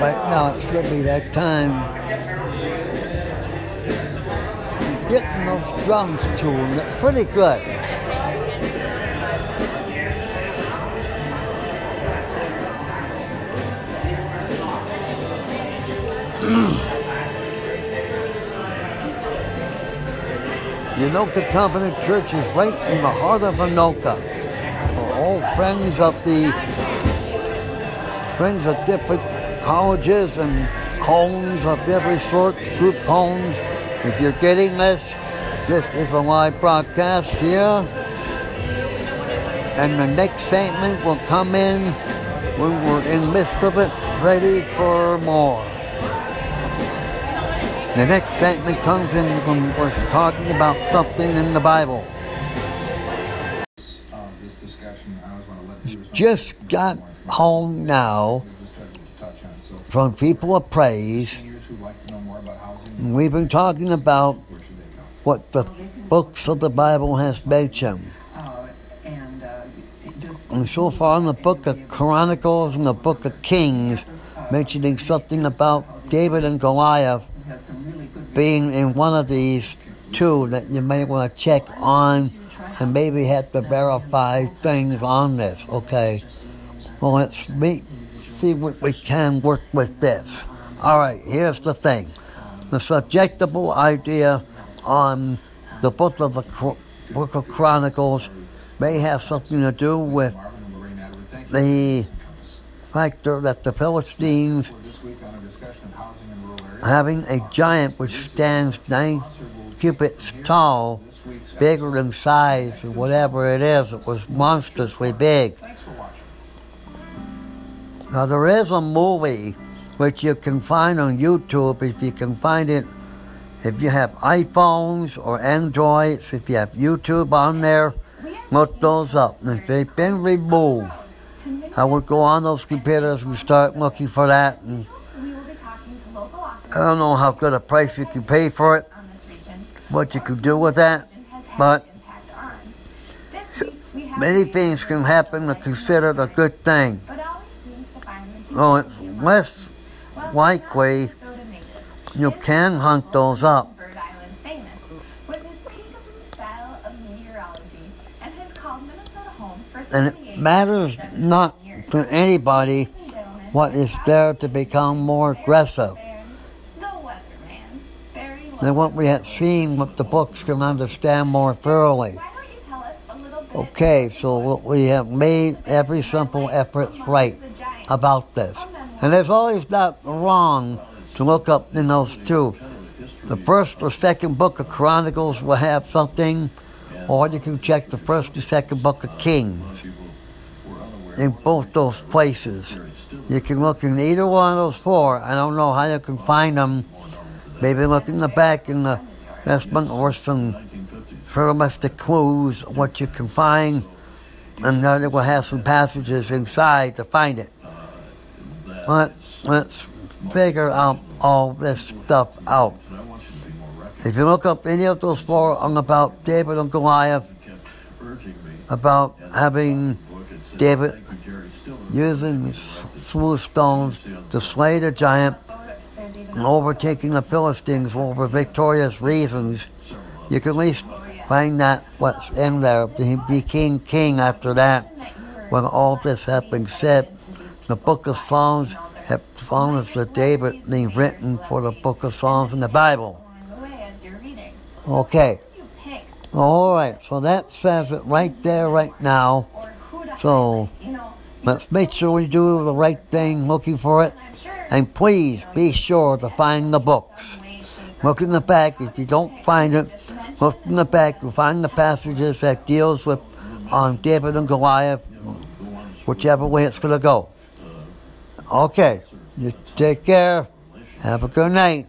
But now it's be that time. He's getting those drums tuned. It's pretty good. Anoka Covenant Church is right in the heart of Anoka. We're all friends of the friends of different colleges and homes of every sort, group homes. If you're getting this, this is a live broadcast here. And the next segment will come in when we're in the midst of it, ready for more. The next segment comes in when we're talking about something in the Bible. this discussion, I always want to let viewers know Just got home now we'll just try to touch on. So, from People of Praise. We've been talking about what the books of the Bible has mentioned. And so far in the book of Chronicles and the book of Kings, mentioning something about David and Goliath being in one of these two that you may want to check on and maybe have to verify things on this, okay? Well, let's meet, see what we can work with this. All right, here's the thing. The subjectable idea on the book of the book of Chronicles may have something to do with the factor that the Philistines having a giant which stands nine cubits tall, bigger in size, or whatever it is, it was monstrously big. Now there is a movie which you can find on YouTube if you can find it. If you have iPhones or Androids, if you have YouTube on there, look those up. If they've been removed, I would go on those computers and start looking for that. And I don't know how good a price you can pay for it, what you can do with that, but many things can happen to consider a good thing. Well, it's less likely you can hunt those up. And has called Minnesota home for And 38 it matters not to anybody what is there to become more aggressive than what we have seen what the books can understand more thoroughly. Okay, so we have made every simple effort right about this. And there's always not wrong to look up in those two. The first or second book of Chronicles will have something, or you can check the first or second book of Kings. In both those places. You can look in either one of those four. I don't know how you can find them. Maybe look in the back in the investment or some journalistic clues what you can find, and then it will have some passages inside to find it. But let's figure out all this stuff out. If you look up any of those four about David and Goliath, about having David using smooth stones to slay the giant and overtaking the Philistines for victorious reasons, you can at least find that what's in there. He became king after that. When all this had been said, the book of Psalms have Psalms of David being written for the book of Psalms in the Bible. Okay. All right, so that says it right there, right now. So. Let's make sure we do the right thing looking for it. And please be sure to find the books. Look in the back. If you don't find it, look in the back. You'll find the passages that deals with on David and Goliath, whichever way it's going to go. Okay. You take care. Have a good night.